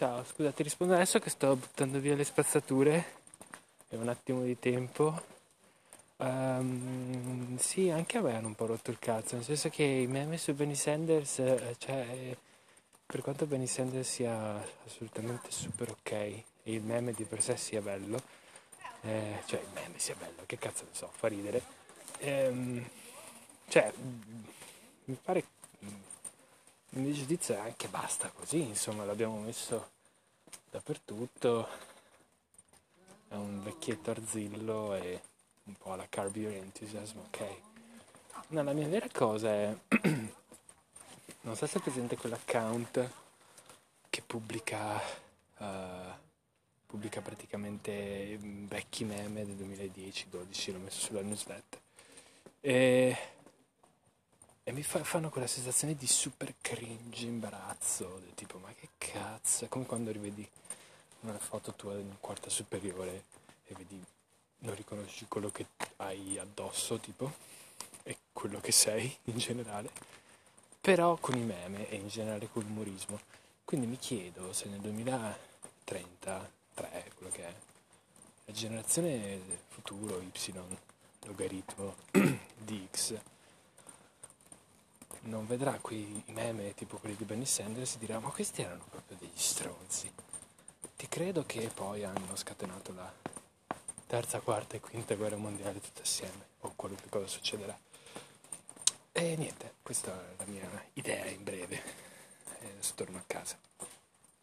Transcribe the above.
ciao, scusa, ti rispondo adesso che sto buttando via le spazzature. È un attimo di tempo. Um, sì, anche a me hanno un po' rotto il cazzo, nel senso che i meme su Benny Sanders, eh, cioè, per quanto Benny Sanders sia assolutamente super ok e il meme di per sé sia bello, eh, cioè il meme sia bello, che cazzo ne so, fa ridere. Ehm, cioè, mi pare il mio giudizio è anche basta così, insomma, l'abbiamo messo dappertutto. È un vecchietto arzillo e un po' alla Curb Your Enthusiasm, ok? No, la mia vera cosa è... non so se è presente quell'account che pubblica... Uh, pubblica praticamente vecchi meme del 2010-12, l'ho messo sulla newsletter. E e mi fa, fanno quella sensazione di super cringe, imbarazzo, tipo ma che cazzo, è come quando rivedi una foto tua in quarta superiore e vedi, non riconosci quello che hai addosso, tipo, e quello che sei in generale, però con i meme e in generale col umorismo. Quindi mi chiedo se nel 2033, quello che è, la generazione futuro Y, logaritmo di X, non vedrà quei meme tipo quelli di Benny Sanders e dirà ma questi erano proprio degli stronzi. Ti credo che poi hanno scatenato la terza, quarta e quinta guerra mondiale tutte assieme o qualunque cosa succederà. E niente, questa è la mia idea in breve. Adesso torno a casa.